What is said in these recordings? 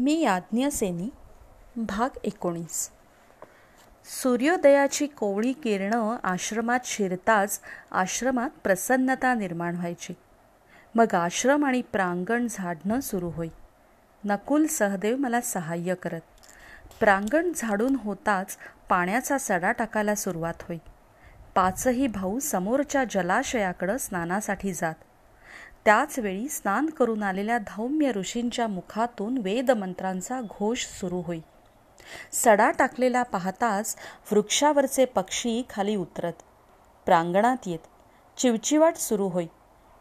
मी याज्ञसेनी भाग एकोणीस. सूर्योदयाची कोवळी किरणं आश्रमात शिरताच आश्रमात प्रसन्नता निर्माण व्हायची. मग आश्रम आणि प्रांगण झाडणं सुरू होई. नकुल सहदेव मला सहाय्य करत. प्रांगण झाडून होताच पाण्याचा सडा टाकायला सुरुवात होई. पाचही भाऊ समोरच्या जलाशयाकडं स्नानासाठी जात. त्याचवेळी स्नान करून आलेल्या धौम्य ऋषींच्या मुखातून वेदमंत्रांचा घोष सुरू होई. सडा टाकलेला पाहताच वृक्षावरचे पक्षी खाली उतरत. प्रांगणात येत चिवचिवाट सुरू होई.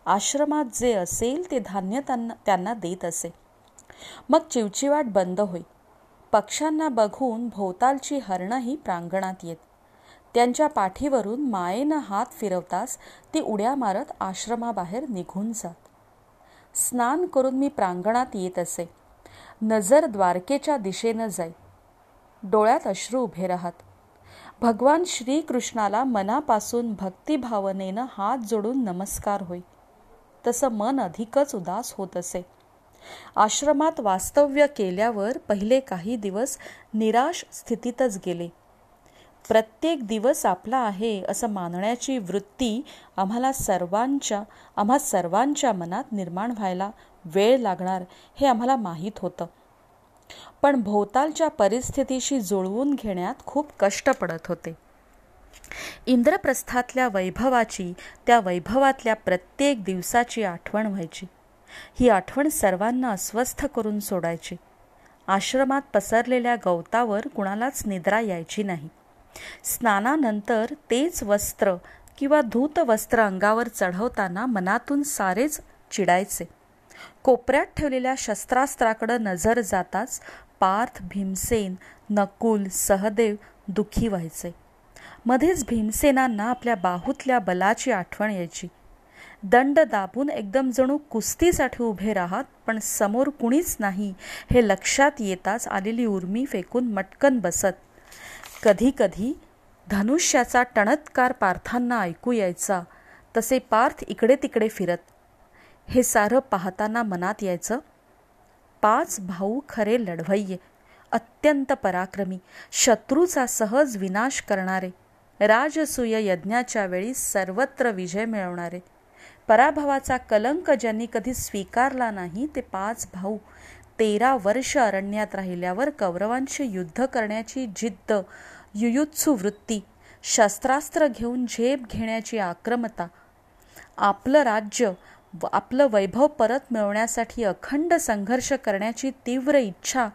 आश्रमात जे असेल ते धान्य त्यांना त्यांना देत असे. मग चिवचिवाट बंद होई. पक्ष्यांना बघून भोवतालची हरणंही प्रांगणात येत. त्यांच्या पाठीवरून मायेनं हात फिरवताच ती उड्या मारत आश्रमाबाहेर निघून जात. स्नान करून मी प्रांगणात येत असे. नजर द्वारकेच्या दिशेनं जाई. डोळ्यात अश्रू उभे राहत. भगवान श्रीकृष्णाला मनापासून भक्तिभावनेनं हात जोडून नमस्कार होई. तसं मन अधिकच उदास होत असे. आश्रमात वास्तव्य केल्यावर पहिले काही दिवस निराश स्थितीतच गेले. प्रत्येक दिवस आपला आहे असं मानण्याची वृत्ती आम्हाला सर्वांच्या आम्हा सर्वांच्या मनात निर्माण व्हायला वेळ लागणार हे आम्हाला माहीत होतं. पण भोवतालच्या परिस्थितीशी जुळवून घेण्यात खूप कष्ट पडत होते. इंद्रप्रस्थातल्या वैभवाची त्या वैभवातल्या प्रत्येक दिवसाची आठवण व्हायची. ही आठवण सर्वांना अस्वस्थ करून सोडायची. आश्रमात पसरलेल्या गवतावर कुणालाच निद्रा यायची नाही. स्नानानंतर तेच वस्त्र किंवा धूत वस्त्र अंगावर चढवताना मनातून सारेच चिडायचे. कोपऱ्यात ठेवलेल्या शस्त्रास्त्राकडं नजर जाताच पार्थ भीमसेन नकुल सहदेव दुःखी व्हायचे. मध्येच भीमसेनांना आपल्या बाहूतल्या बलाची आठवण यायची. दंड दाबून एकदम जणू कुस्तीसाठी उभे राहत पण समोर कुणीच नाही हे लक्षात येताच आलेली उर्मी फेकून मटकन बसत. कधीकधी धनुष्याचा टणत्कार पार्थांना ऐकू यायचा तसे पार्थ इकडे तिकडे फिरत. हे सारं पाहताना मनात यायचं पाच भाऊ खरे लढवय्ये अत्यंत पराक्रमी शत्रूचा सहज विनाश करणारे राजसूय यज्ञाच्या वेळी सर्वत्र विजय मिळवणारे. पराभवाचा कलंक ज्यांनी कधी स्वीकारला नाही ते पाच भाऊ तेरा वर्ष अरण्यात राहिल्यावर कौरवांशी युद्ध करण्याची जिद्द युयुत्सु वृत्ती शस्त्रास्त्र घेऊन झेप घेण्याची आक्रमता आपलं राज्य व आपलं वैभव परत मिळवण्यासाठी अखंड संघर्ष करण्याची तीव्र इच्छा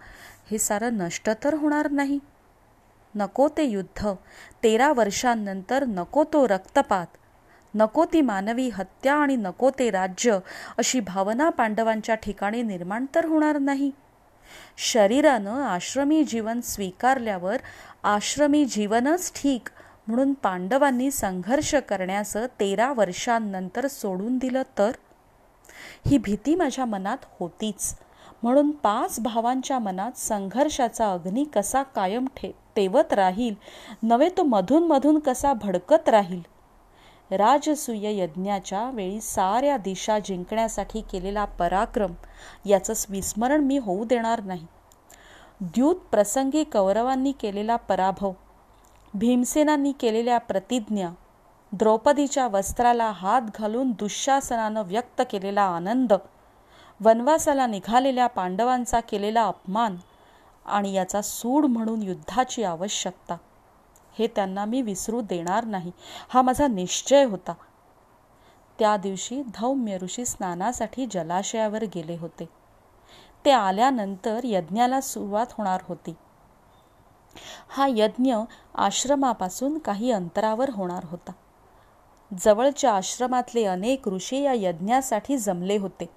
हे सारं नष्ट तर होणार नाही. नको ते युद्ध. तेरा वर्षांनंतर नको तो रक्तपात. नको ती मानवी हत्या आणि नको ते राज्य अशी भावना पांडवांच्या ठिकाणी निर्माण तर होणार नाही. शरीरानं आश्रमी जीवन स्वीकारल्यावर आश्रमी जीवनच ठीक म्हणून पांडवांनी संघर्ष करण्याचं तेरा वर्षांनंतर सोडून दिलं तर? ही भीती माझ्या मनात होतीच. म्हणून पाच भावांच्या मनात संघर्षाचा अग्नी कसा कायम ठे तेवत राहील नव्हे तो मधून मधून कसा भडकत राहील? राजसूय यज्ञाच्या वेळी साऱ्या दिशा जिंकण्यासाठी केलेला पराक्रम याचं विस्मरण मी होऊ देणार नाही. द्यूत प्रसंगी कौरवांनी केलेला पराभव भीमसेनांनी केलेल्या प्रतिज्ञा द्रौपदीच्या वस्त्राला हात घालून दुःशासनानं व्यक्त केलेला आनंद वनवासाला निघालेल्या पांडवांचा केलेला अपमान आणि याचा सूड म्हणून युद्धाची आवश्यकता हे त्यांना मी विसरू देणार नाही. हा माझा निश्चय होता. त्या दिवशी धौम्य ऋषी स्नानासाठी जलाशयावर गेले होते. ते आल्यानंतर यज्ञाला सुरुवात होणार होती. हा यज्ञ आश्रमापासून काही अंतरावर होणार होता. जवळच्या आश्रमातले अनेक ऋषी या यज्ञासाठी जमले होते.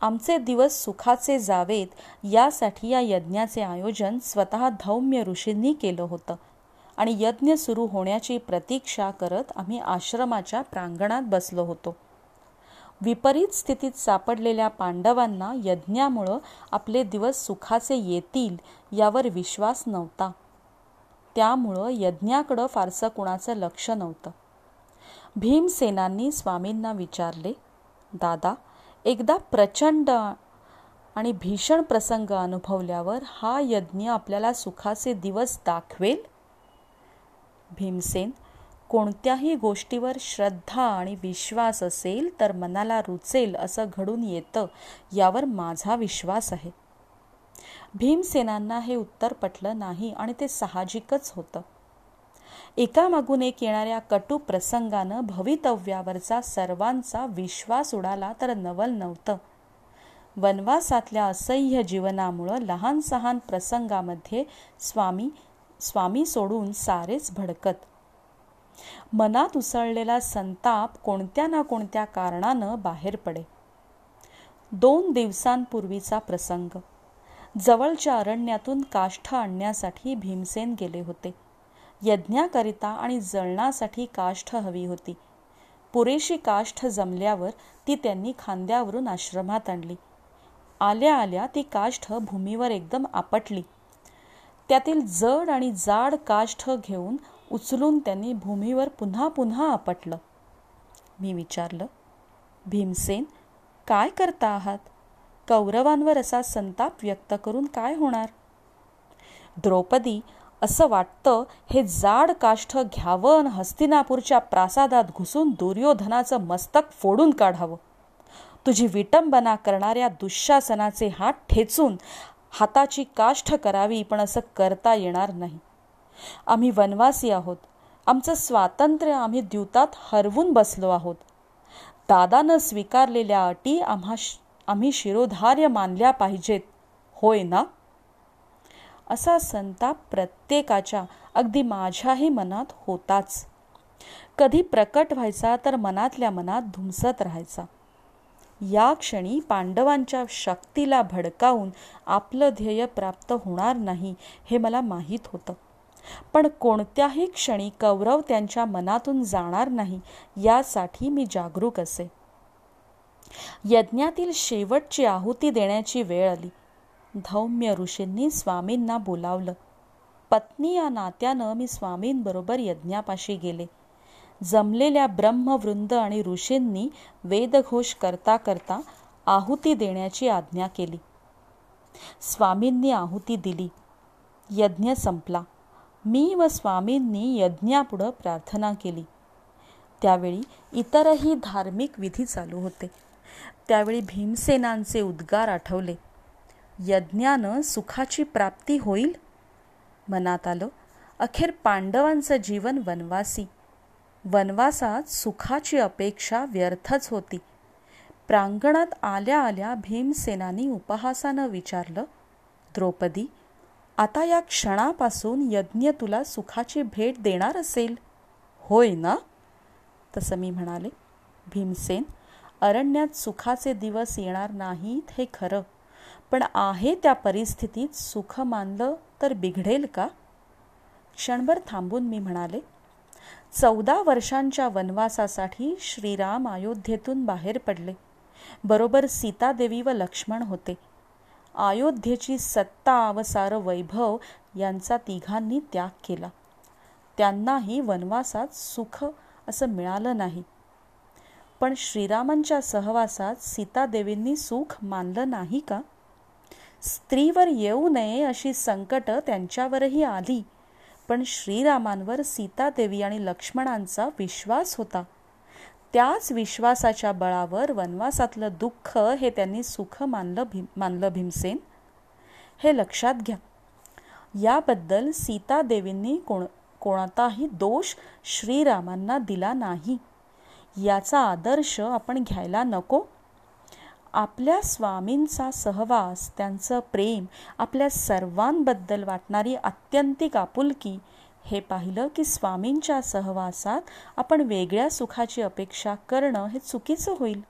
आमचे दिवस सुखाचे जावेत यासाठी या यज्ञाचे आयोजन स्वतः धौम्य ऋषींनी केलं होतं. आणि यज्ञ सुरू होण्याची प्रतीक्षा करत आम्ही आश्रमाच्या प्रांगणात बसलो होतो. विपरीत स्थितीत सापडलेल्या पांडवांना यज्ञामुळं आपले दिवस सुखाचे येतील यावर विश्वास नव्हता. त्यामुळं यज्ञाकडं फारसं कुणाचं लक्ष नव्हतं. भीमसेनांनी स्वामींना विचारले दादा एकदा प्रचंड आणि भीषण प्रसंग अनुभवल्यावर हा यज्ञ आपल्याला सुखाचे दिवस दाखवेल? भीमसेन कोणत्याही गोष्टीवर श्रद्धा आणि विश्वास असेल तर मनाला रुचेल असं घडून येतं यावर माझा विश्वास आहे. भीमसेनांना हे उत्तर पटलं नाही आणि ते साहजिकच होतं. एकामागून एक येणाऱ्या कटू प्रसंगानं भवितव्यावरचा सर्वांचा विश्वास उडाला तर नवल नव्हतं. वनवासातल्या असह्य जीवनामुळं लहान सहान प्रसंगामध्ये स्वामी स्वामी सोडून सारेच भडकत. मनात उसळलेला संताप कोणत्या ना कोणत्या कारणानं बाहेर पडे. दोन दिवसांपूर्वीचा प्रसंग. जवळच्या अरण्यातून काष्ठ आणण्यासाठी भीमसेन गेले होते. यज्ञाकरिता आणि जळणासाठी काष्ठ हवी होती. पुरेशी काष्ठ जमल्यावर ती त्यांनी खांद्यावरून आश्रमात आणली. आल्या आल्या ती काष्ठ भूमीवर एकदम आपटली. त्यातील जड आणि जाड काष्ठ घेऊन उचलून त्यांनी भूमीवर पुन्हा पुन्हा आपटलं. मी विचारलं भीमसेन काय करता आहात? कौरवांवर असा संताप व्यक्त करून काय होणार? द्रौपदी असं वाटतं हे जाड काष्ठ घ्यावं आणि हस्तिनापूरच्या प्रासादात घुसून दुर्योधनाचं मस्तक फोडून काढावं. तुझी विटंबना करणाऱ्या दुःशासनाचे हात ठेचून हाताची काष्ठ करावी पण असं करता येणार नाही. आम्ही वनवासी आहोत. आमचं स्वातंत्र्य आम्ही द्यूतात हरवून बसलो आहोत. दादानं स्वीकारलेल्या अटी आम्हा आम्ही शिरोधार्य मानल्या पाहिजेत. होय ना? असा संताप प्रत्येकाच्या अगदी माझ्याही मनात होताच. कधी प्रकट व्हायचा तर मनातल्या मनात धुमसत राहायचा. या क्षणी पांडवांच्या शक्तीला भडकावून आपलं ध्येय प्राप्त होणार नाही हे मला माहीत होतं. पण कोणत्याही क्षणी कौरव त्यांच्या मनातून जाणार नाही यासाठी मी जागरूक असे. यज्ञातील शेवटची आहुती देण्याची वेळ आली. धौम्य ऋषींनी स्वामींना बोलावलं. पत्नी या नात्यानं मी स्वामींबरोबर यज्ञापाशी गेले. जमलेल्या ब्रह्मवृंद आणि ऋषींनी वेदघोष करता करता आहुती देण्याची आज्ञा केली. स्वामींनी आहुती दिली. यज्ञ संपला. मी व स्वामींनी यज्ञापुढं प्रार्थना केली. त्यावेळी इतरही धार्मिक विधी चालू होते. त्यावेळी भीमसेनांचे उद्गार आठवले. यज्ञानं सुखाची प्राप्ती होईल? मनात आलं अखेर पांडवांचं जीवन वनवासी. वनवासात सुखाची अपेक्षा व्यर्थच होती. प्रांगणात आल्या आल्या भीमसेनानी उपहासानं विचारलं द्रौपदी आता या क्षणापासून यज्ञ तुला सुखाची भेट देणार असेल. होय ना तसं मी म्हणाले. भीमसेन अरण्यात सुखाचे दिवस येणार नाहीत हे खरं पण आहे त्या परिस्थितीत सुख मानलं तर बिघडेल का? क्षणभर थांबून मी म्हणाले चौदा वर्षांच्या वनवासासाठी श्रीराम अयोध्येतून बाहेर पडले. बरोबर सीतादेवी व लक्ष्मण होते. अयोध्येची सत्ता अवसार वैभव यांचा तिघांनी त्याग केला. त्यांनाही वनवासात सुख असं मिळालं नाही. पण श्रीरामांच्या सहवासात सीतादेवींनी सुख मानलं नाही का? स्त्रीवर येऊ नये अशी संकट त्यांच्यावरही आली. पण श्रीरामांवर सीतादेवी आणि लक्ष्मणांचा विश्वास होता. त्याच विश्वासाच्या बळावर वनवासातलं दुःख हे त्यांनी सुख मानलं भीम मानलं भीमसेन. हे लक्षात घ्या. याबद्दल सीतादेवींनी कोण कोणताही दोष श्रीरामांना दिला नाही. याचा आदर्श आपण घ्यायला नको. आपल्या स्वामींचा सहवास त्यांचं प्रेम आपल्या सर्वांबद्दल वाटणारी अत्यंतिक आपुलकी हे पाहिलं की स्वामींच्या सहवासात आपण वेगळ्या सुखाची अपेक्षा करणं हे चुकीचं होईल.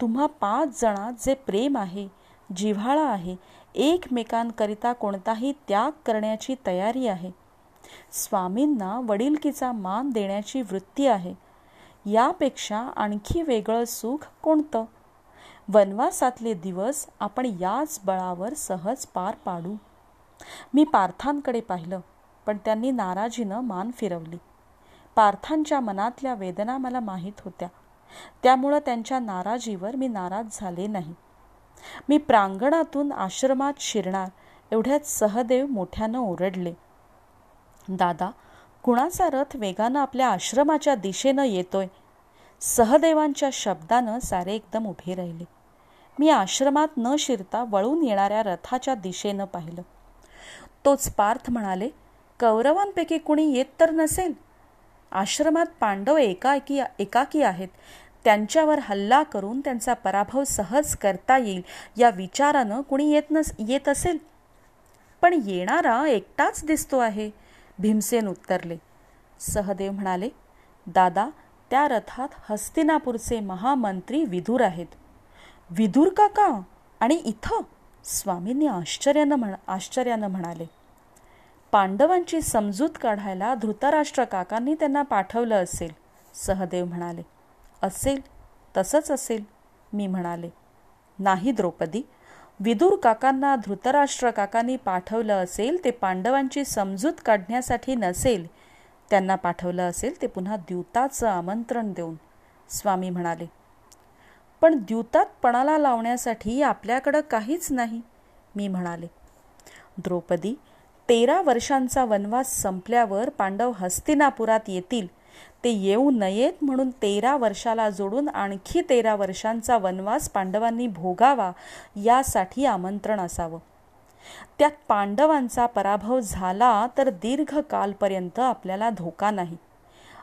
तुम्हा पाच जणात जे प्रेम आहे जिव्हाळा आहे एकमेकांकरिता कोणताही त्याग करण्याची तयारी आहे. स्वामींना वडीलकीचा मान देण्याची वृत्ती आहे. यापेक्षा आणखी वेगळं सुख कोणतं? वनवासातले दिवस आपण याच बळावर सहज पार पाडू. मी पार्थांकडे पाहिलं पण त्यांनी नाराजीनं मान फिरवली. पार्थांच्या मनातल्या वेदना मला माहीत होत्या. त्यामुळं त्यांच्या नाराजीवर मी नाराज झाले नाही. मी प्रांगणातून आश्रमात शिरणार एवढ्यात सहदेव मोठ्यानं ओरडले. दादा कुणाचा रथ वेगानं आपल्या आश्रमाच्या दिशेनं येतोय? सहदेवांच्या शब्दानं सारे एकदम उभे राहिले. मी आश्रमात न शिरता वळून येणाऱ्या रथाच्या दिशेनं पाहिलं. तोच पार्थ म्हणाले कौरवांपैकी कुणी येत तर नसेल? आश्रमात पांडव एकाकी एकाकी आहेत. त्यांच्यावर हल्ला करून त्यांचा पराभव सहज करता येईल या विचारानं कुणी येत नस येत असेल? पण येणारा एकटाच दिसतो आहे भीमसेन उत्तरले. सहदेव म्हणाले दादा त्या रथात हस्तिनापूरचे महामंत्री विदूर आहेत. विदूर काका? आणि इथं? स्वामींनी आश्चर्यानं म्हण आश्चर्यानं म्हणाले. पांडवांची समजूत काढायला धृतराष्ट्र काकांनी त्यांना पाठवलं असेल सहदेव म्हणाले. असेल तसंच असेल मी म्हणाले. नाही द्रौपदी विदूर काकांना धृतराष्ट्र काकांनी पाठवलं असेल ते पांडवांची समजूत काढण्यासाठी नसेल त्यांना पाठवलं असेल ते पुन्हा द्यूताचं आमंत्रण देऊन स्वामी म्हणाले. पण द्यूतात पणाला लावण्यासाठी आपल्याकडं काहीच नाही मी म्हणाले. द्रौपदी तेरा वर्षांचा वनवास संपल्यावर पांडव हस्तिनापुरात येतील ते येऊ नयेत म्हणून तेरा वर्षाला जोडून आणखी तेरा वर्षांचा वनवास पांडवांनी भोगावा यासाठी आमंत्रण असावं. त्यात पांडवांचा पराभव झाला तर दीर्घकालपर्यंत आपल्याला धोका नाही.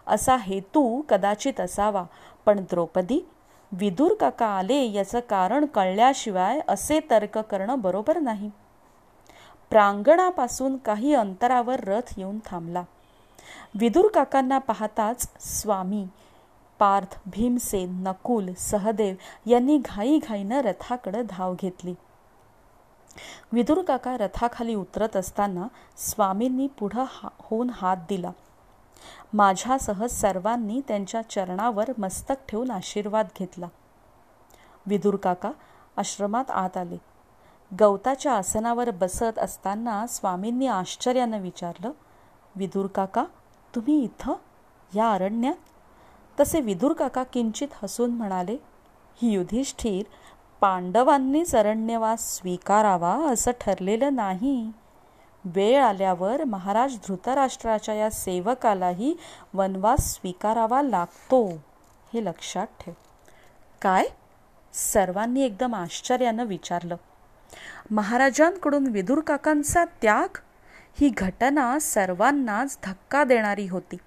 असा हेतू कदाचित असावा. पण द्रौपदी विदूर काका आले याचं कारण कळल्याशिवाय असे तर्क करणं बरोबर नाही. प्रांगणापासून काही अंतरावर रथ येऊन थांबला. विदूर काकांना पाहताच स्वामी पार्थ भीमसेन नकुल सहदेव यांनी घाईघाईनं रथाकडं धाव घेतली. विदुर काका रथाखाली उतरत असताना स्वामींनी पुढं हा होऊन हात दिला. माझ्यासह सर्वांनी त्यांच्या चरणावर मस्तक ठेवून आशीर्वाद घेतला. विदुर काका आश्रमात आत आले. गवताच्या आसनावर बसत असताना स्वामींनी आश्चर्यानं विचारलं विदुर काका तुम्ही इथं? या अरण्यात? तसे विदुर काका किंचित हसून म्हणाले ही युधिष्ठिर पांडवांनी सरण्यवास स्वीकारावा असं ठरलेलं नाही. वेळ आल्यावर महाराज धृतराष्ट्राच्या या सेवकालाही वनवास स्वीकारावा लागतो हे लक्षात ठेव. काय? सर्वांनी एकदम आश्चर्यानं विचारलं. महाराजांकडून विदुर काकांचा त्याग? ही घटना सर्वांनाच धक्का देणारी होती.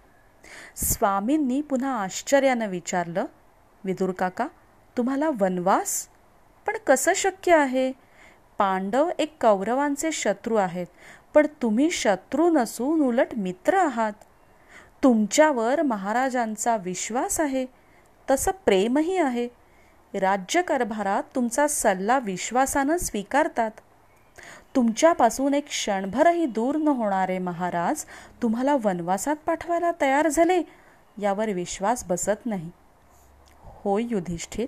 स्वामींनी पुन्हा आश्चर्यानं विचारलं विदुर काका तुम्हाला वनवास पण कसं शक्य आहे? पांडव एक कौरवांचे शत्रू आहेत पण तुम्ही शत्रू नसून उलट मित्र आहात. तुमच्यावर महाराजांचा विश्वास आहे तसं प्रेमही आहे. राज्यकारभारात तुमचा सल्ला विश्वासानं स्वीकारतात. तुमच्यापासून एक क्षणभरही दूर न होणारे महाराज तुम्हाला वनवासात पाठवायला तयार झाले यावर विश्वास बसत नाही. होय युधिष्ठिर!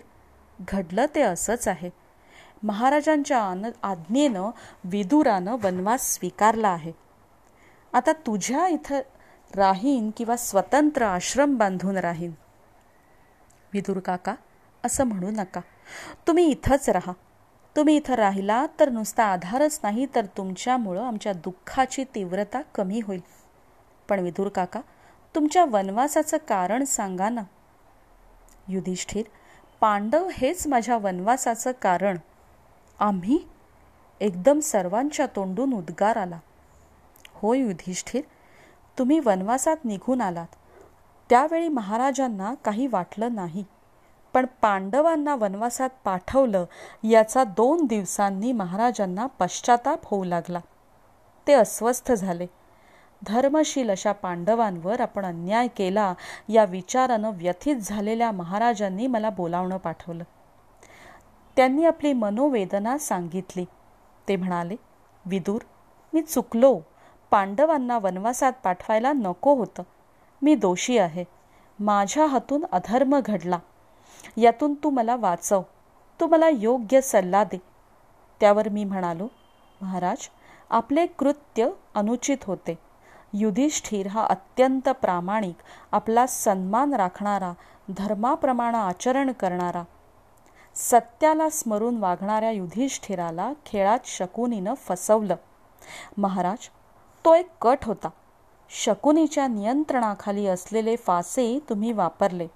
घडलं ते असंच आहे. महाराजांच्या आन आज्ञेनं विदुरानं वनवास स्वीकारला आहे. आता तुझ्या इथं राहीन किंवा स्वतंत्र आश्रम बांधून राहीन. विदुर काका असं म्हणू नका. तुम्ही इथंच राहा. तुम्ही इथं राहिला तर नुसता आधारच नाही तर तुमच्यामुळं आमच्या दुःखाची तीव्रता कमी होईल. पण विदुर काका तुमच्या वनवासाचं कारण सांगा ना. युधिष्ठिर पांडव हेच माझ्या वनवासाचं कारण. आम्ही एकदम सर्वांच्या तोंडून उद्गार आला. हो युधिष्ठिर तुम्ही वनवासात निघून आलात. त्यावेळी महाराजांना काही वाटलं नाही. पण पांडवांना वनवासात पाठवलं याचा दोन दिवसांनी महाराजांना पश्चाताप होऊ लागला. ते अस्वस्थ झाले. धर्मशील अशा पांडवांवर आपण अन्याय केला या विचारानं व्यथित झालेल्या महाराजांनी मला बोलावणं पाठवलं. त्यांनी आपली मनोवेदना सांगितली. ते म्हणाले विदूर मी चुकलो. पांडवांना वनवासात पाठवायला नको होतं. मी दोषी आहे. माझ्या हातून अधर्म घडला. यातून तू मला वाचव. तू मला योग्य सल्ला दे. त्यावर मी म्हणालो महाराज आपले कृत्य अनुचित होते. युधिष्ठिर हा अत्यंत प्रामाणिक आपला सन्मान राखणारा धर्माप्रमाणे आचरण करणारा. सत्याला स्मरून वागणाऱ्या युधिष्ठिराला खेळात शकुनीनं फसवलं. महाराज तो एक कट होता. शकुनीच्या नियंत्रणाखाली असलेले फासे तुम्ही वापरले.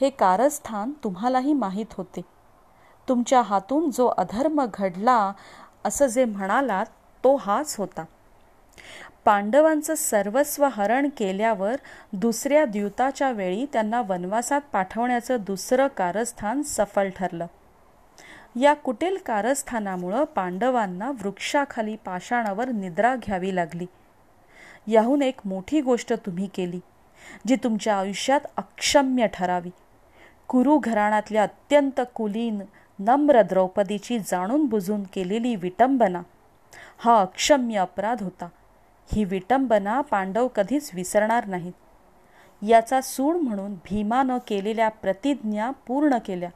हे कारस्थान तुम्हालाही माहीत होते. तुमच्या हातून जो अधर्म घडला असं जे म्हणालात तो हाच होता. पांडवांचं सर्वस्व हरण केल्यावर दुसऱ्या द्यूताच्या वेळी त्यांना वनवासात पाठवण्याचं दुसरं कारस्थान सफल ठरलं. या कुटील कारस्थानामुळं पांडवांना वृक्षाखाली पाषाणावर निद्रा घ्यावी लागली. याहून एक मोठी गोष्ट तुम्ही केली जी तुमच्या आयुष्यात अक्षम्य ठरावी. कुरु घराण्यातल्या अत्यंत कुलीन नम्र द्रौपदीची जाणून बुजून केलेली विटंबना. हा अक्षम्य अपराध होता. ही विटंबना पांडव कधीच विसरणार नाहीत. याचा सूड म्हणून भीमानं केलेल्या प्रतिज्ञा पूर्ण केल्या.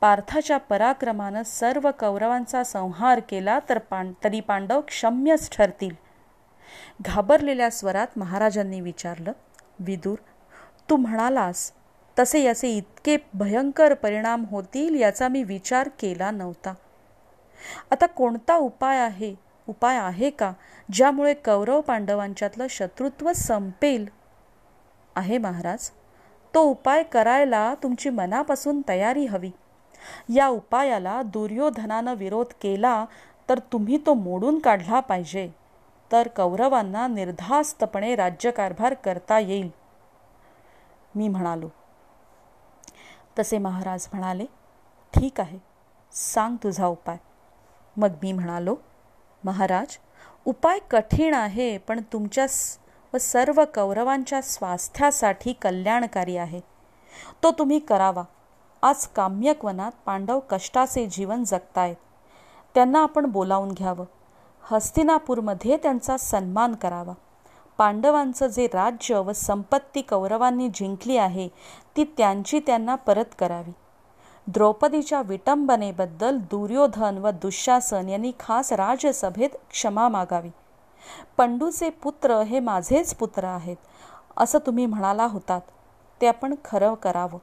पार्थाच्या पराक्रमानं सर्व कौरवांचा संहार केला तर पां तरी पांडव क्षम्यच ठरतील. घाबरलेल्या स्वरात महाराजांनी विचारलं विदूर तू म्हणालास तसे याचे इतके भयंकर परिणाम होतील याचा मी विचार केला नव्हता. आता कोणता उपाय आहे उपाय आहे का? ज्यामुळे कौरव पांडवांच्यातलं शत्रुत्व संपेल? आहे महाराज तो उपाय करायला तुमची मनापासून तयारी हवी. या उपायाला दुर्योधनानं विरोध केला तर तुम्ही तो मोडून काढला पाहिजे. तर कौरवांना निर्धास्तपणे राज्यकारभार करता येईल. मी म्हणालो. तसे महाराज म्हणाले ठीक आहे सांग तुझा उपाय. मग मी म्हणालो महाराज उपाय कठीण आहे पण तुमच्या व सर्व कौरवांच्या स्वास्थ्यासाठी कल्याणकारी आहे. तो तुम्ही करावा. आज काम्यकवनात पांडव कष्टाचे जीवन जगतायत. त्यांना आपण बोलावून घ्यावं. हस्तिनापूरमध्ये त्यांचा सन्मान करावा. पांडवांचं जे राज्य व संपत्ती कौरवांनी जिंकली आहे ती त्यांची त्यांना परत करावी. द्रौपदीच्या विटंबनेबद्दल दुर्योधन व दुःशासन यांनी खास राजसभेत क्षमा मागावी. पंडूचे पुत्र हे माझेच पुत्र आहेत असं तुम्ही म्हणाला होतात ते आपण खरं करावं.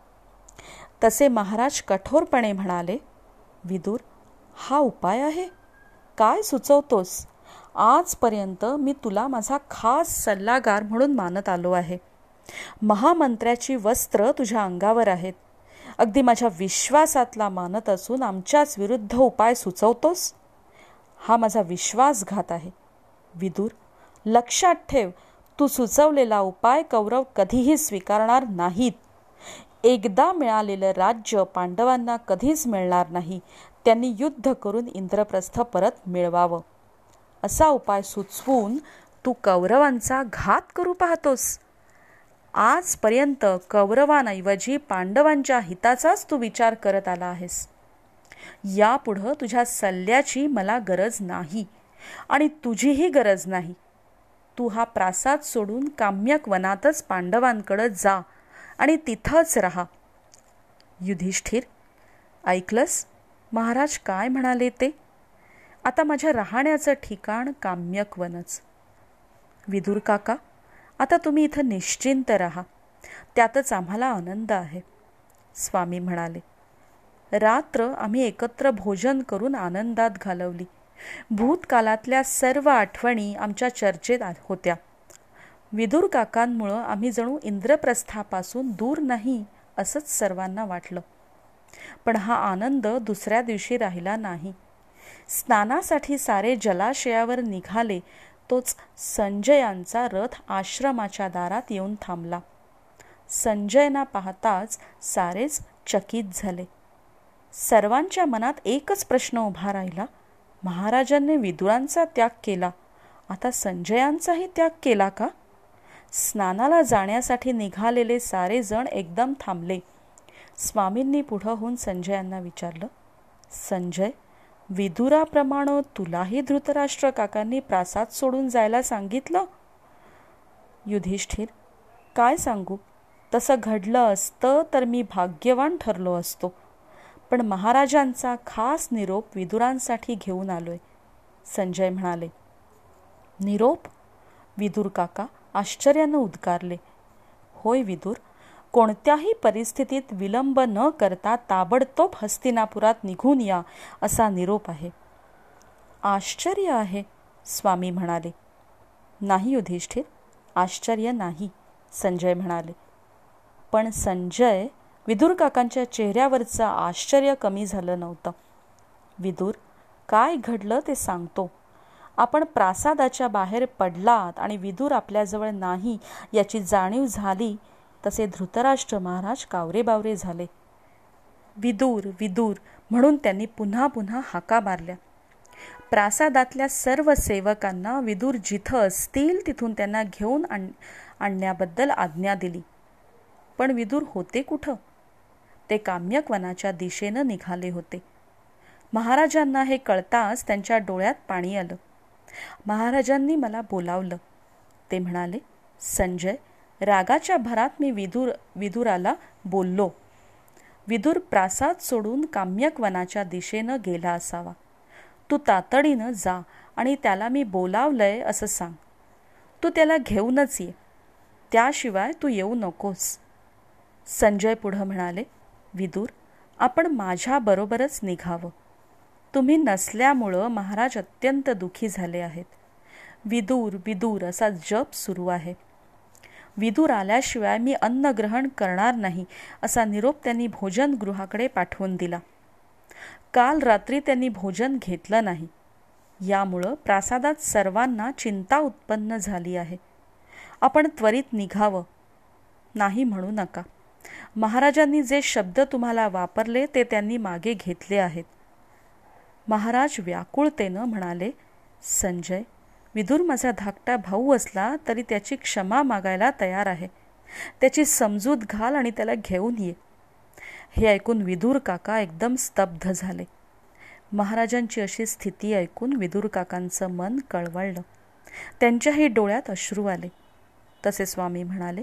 तसे महाराज कठोरपणे म्हणाले विदूर हा उपाय आहे? काय सुचवतोस? आजपर्यंत मी तुला माझा खास सल्लागार म्हणून मानत आलो आहे. महामंत्र्याची वस्त्र तुझ्या अंगावर आहेत. अगदी माझ्या विश्वासातला मानत असून आमच्याच विरुद्ध उपाय सुचवतोस? हा माझा विश्वासघात आहे. विदूर लक्षात ठेव तू सुचवलेला उपाय कौरव कधीही स्वीकारणार नाहीत. एकदा मिळालेलं राज्य पांडवांना कधीच मिळणार नाही. त्यांनी युद्ध करून इंद्रप्रस्थ परत मिळवावं. असा उपाय सुचवून तू कौरवांचा घात करू पाहतोस. आजपर्यंत कौरवांऐवजी पांडवांच्या हिताचाच तू विचार करत आला आहेस. यापुढं तुझ्या सल्ल्याची मला गरज नाही आणि तुझीही गरज नाही. तू हा प्रासाद सोडून काम्यक वनातच पांडवांकडं जा आणि तिथंच राहा. युधिष्ठिर ऐकलंस? महाराज काय म्हणाले ते? आता माझ्या राहण्याचं ठिकाण काम्यक वनच. विदुर काका आता तुम्ही इथं निश्चिंत राहा. त्यातच आम्हाला आनंद आहे. स्वामी म्हणाले रात्र आम्ही एकत्र भोजन करून आनंदात घालवली. भूतकालातल्या सर्व आठवणी आमच्या चर्चेत होत्या. विदुर काकांमुळं आम्ही जणू इंद्रप्रस्थापासून दूर नाही असंच सर्वांना वाटलं. पण हा आनंद दुसऱ्या दिवशी राहिला नाही. स्नानासाठी सारे जलाशयावर निघाले तोच संजयांचा रथ आश्रमाच्या दारात येऊन थांबला. संजयना पाहताच सारेच चकित झाले. सर्वांच्या मनात एकच प्रश्न उभा राहिला. महाराजांनी विदुरांचा त्याग केला. आता संजयांचाही त्याग केला का? स्नानाला जाण्यासाठी निघालेले सारे जण एकदम थांबले. स्वामींनी पुढं होऊन संजयांना विचारलं संजय विदुराप्रमाणे तुलाही धृतराष्ट्र काकांनी प्रासाद सोडून जायला सांगितलं? युधिष्ठिर काय सांगू? तसं घडलं असतं तर मी भाग्यवान ठरलो असतो. पण महाराजांचा खास निरोप विदुरांसाठी घेऊन आलोय संजय म्हणाले. निरोप? विदूर काका आश्चर्यानं उद्गारले. होय विदूर कोणत्याही परिस्थितीत विलंब न करता ताबडतोब हस्तिनापुरात निघून या असा निरोप आहे. आश्चर्य आहे स्वामी म्हणाले. नाही युधिष्ठिर आश्चर्य नाही संजय म्हणाले. पण संजय विदूर काकांच्या चेहऱ्यावरचं आश्चर्य कमी झालं नव्हतं. विदूर काय घडलं ते सांगतो. आपण प्रासादाच्या बाहेर पडलात आणि विदूर आपल्याजवळ नाही याची जाणीव झाली तसे धृतराष्ट्र महाराज कावरेबावरे झाले. विदूर विदूर म्हणून त्यांनी पुन्हा पुन्हा हाका मारल्या. प्रासादातल्या सर्व सेवकांना विदूर जिथं असतील तिथून त्यांना घेऊन आण आणण्याबद्दल आज्ञा दिली. पण विदूर होते कुठं? ते काम्यक वनाच्या दिशेनं निघाले होते. महाराजांना हे कळताच त्यांच्या डोळ्यात पाणी आलं. महाराजांनी मला बोलावलं. ते म्हणाले संजय रागाच्या भरात मी विदूर विदुराला बोललो. विदूर प्रासाद सोडून काम्यक वनाच्या दिशेनं गेला असावा. तू तातडीनं जा आणि त्याला मी बोलावलंय असं सांग. तू त्याला घेऊनच ये. त्याशिवाय तू येऊ नकोस. संजय पुढं म्हणाले विदूर आपण माझ्याबरोबरच निघावं. तुम्ही नसल्यामुळं महाराज अत्यंत दुखी झाले आहेत. विदूर विदूर असा जप सुरू आहे. विदूर आल्याशिवाय मी अन्न ग्रहण करणार नाही असा निरोप त्यांनी भोजनगृहाकडे पाठवून दिला. काल रात्री त्यांनी भोजन घेतलं नाही. यामुळं प्रासादात सर्वांना चिंता उत्पन्न झाली आहे. आपण त्वरित निघावं. नाही म्हणू नका. महाराजांनी जे शब्द तुम्हाला वापरले ते त्यांनी मागे घेतले आहेत. महाराज व्याकुळतेनं म्हणाले संजय विदूर माझा धाकटा भाऊ असला तरी त्याची क्षमा मागायला तयार आहे. त्याची समजूत घाल आणि त्याला घेऊन ये. हे ऐकून विदूर काका एकदम स्तब्ध झाले. महाराजांची अशी स्थिती ऐकून विदूर काकांचं मन कळवळलं. त्यांच्याही डोळ्यात अश्रू आले. तसे स्वामी म्हणाले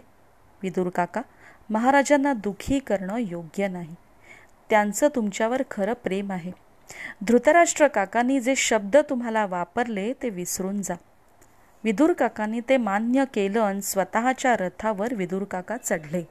विदूर काका महाराजांना दुखी करणं योग्य नाही. त्यांचं तुमच्यावर खरं प्रेम आहे. धृतराष्ट्र काकांनी जे शब्द तुम्हाला वापरले ते विसरून जा. विदूर काकांनी ते मान्य केलं आणि स्वतःच्या रथावर विदूर काका चढले.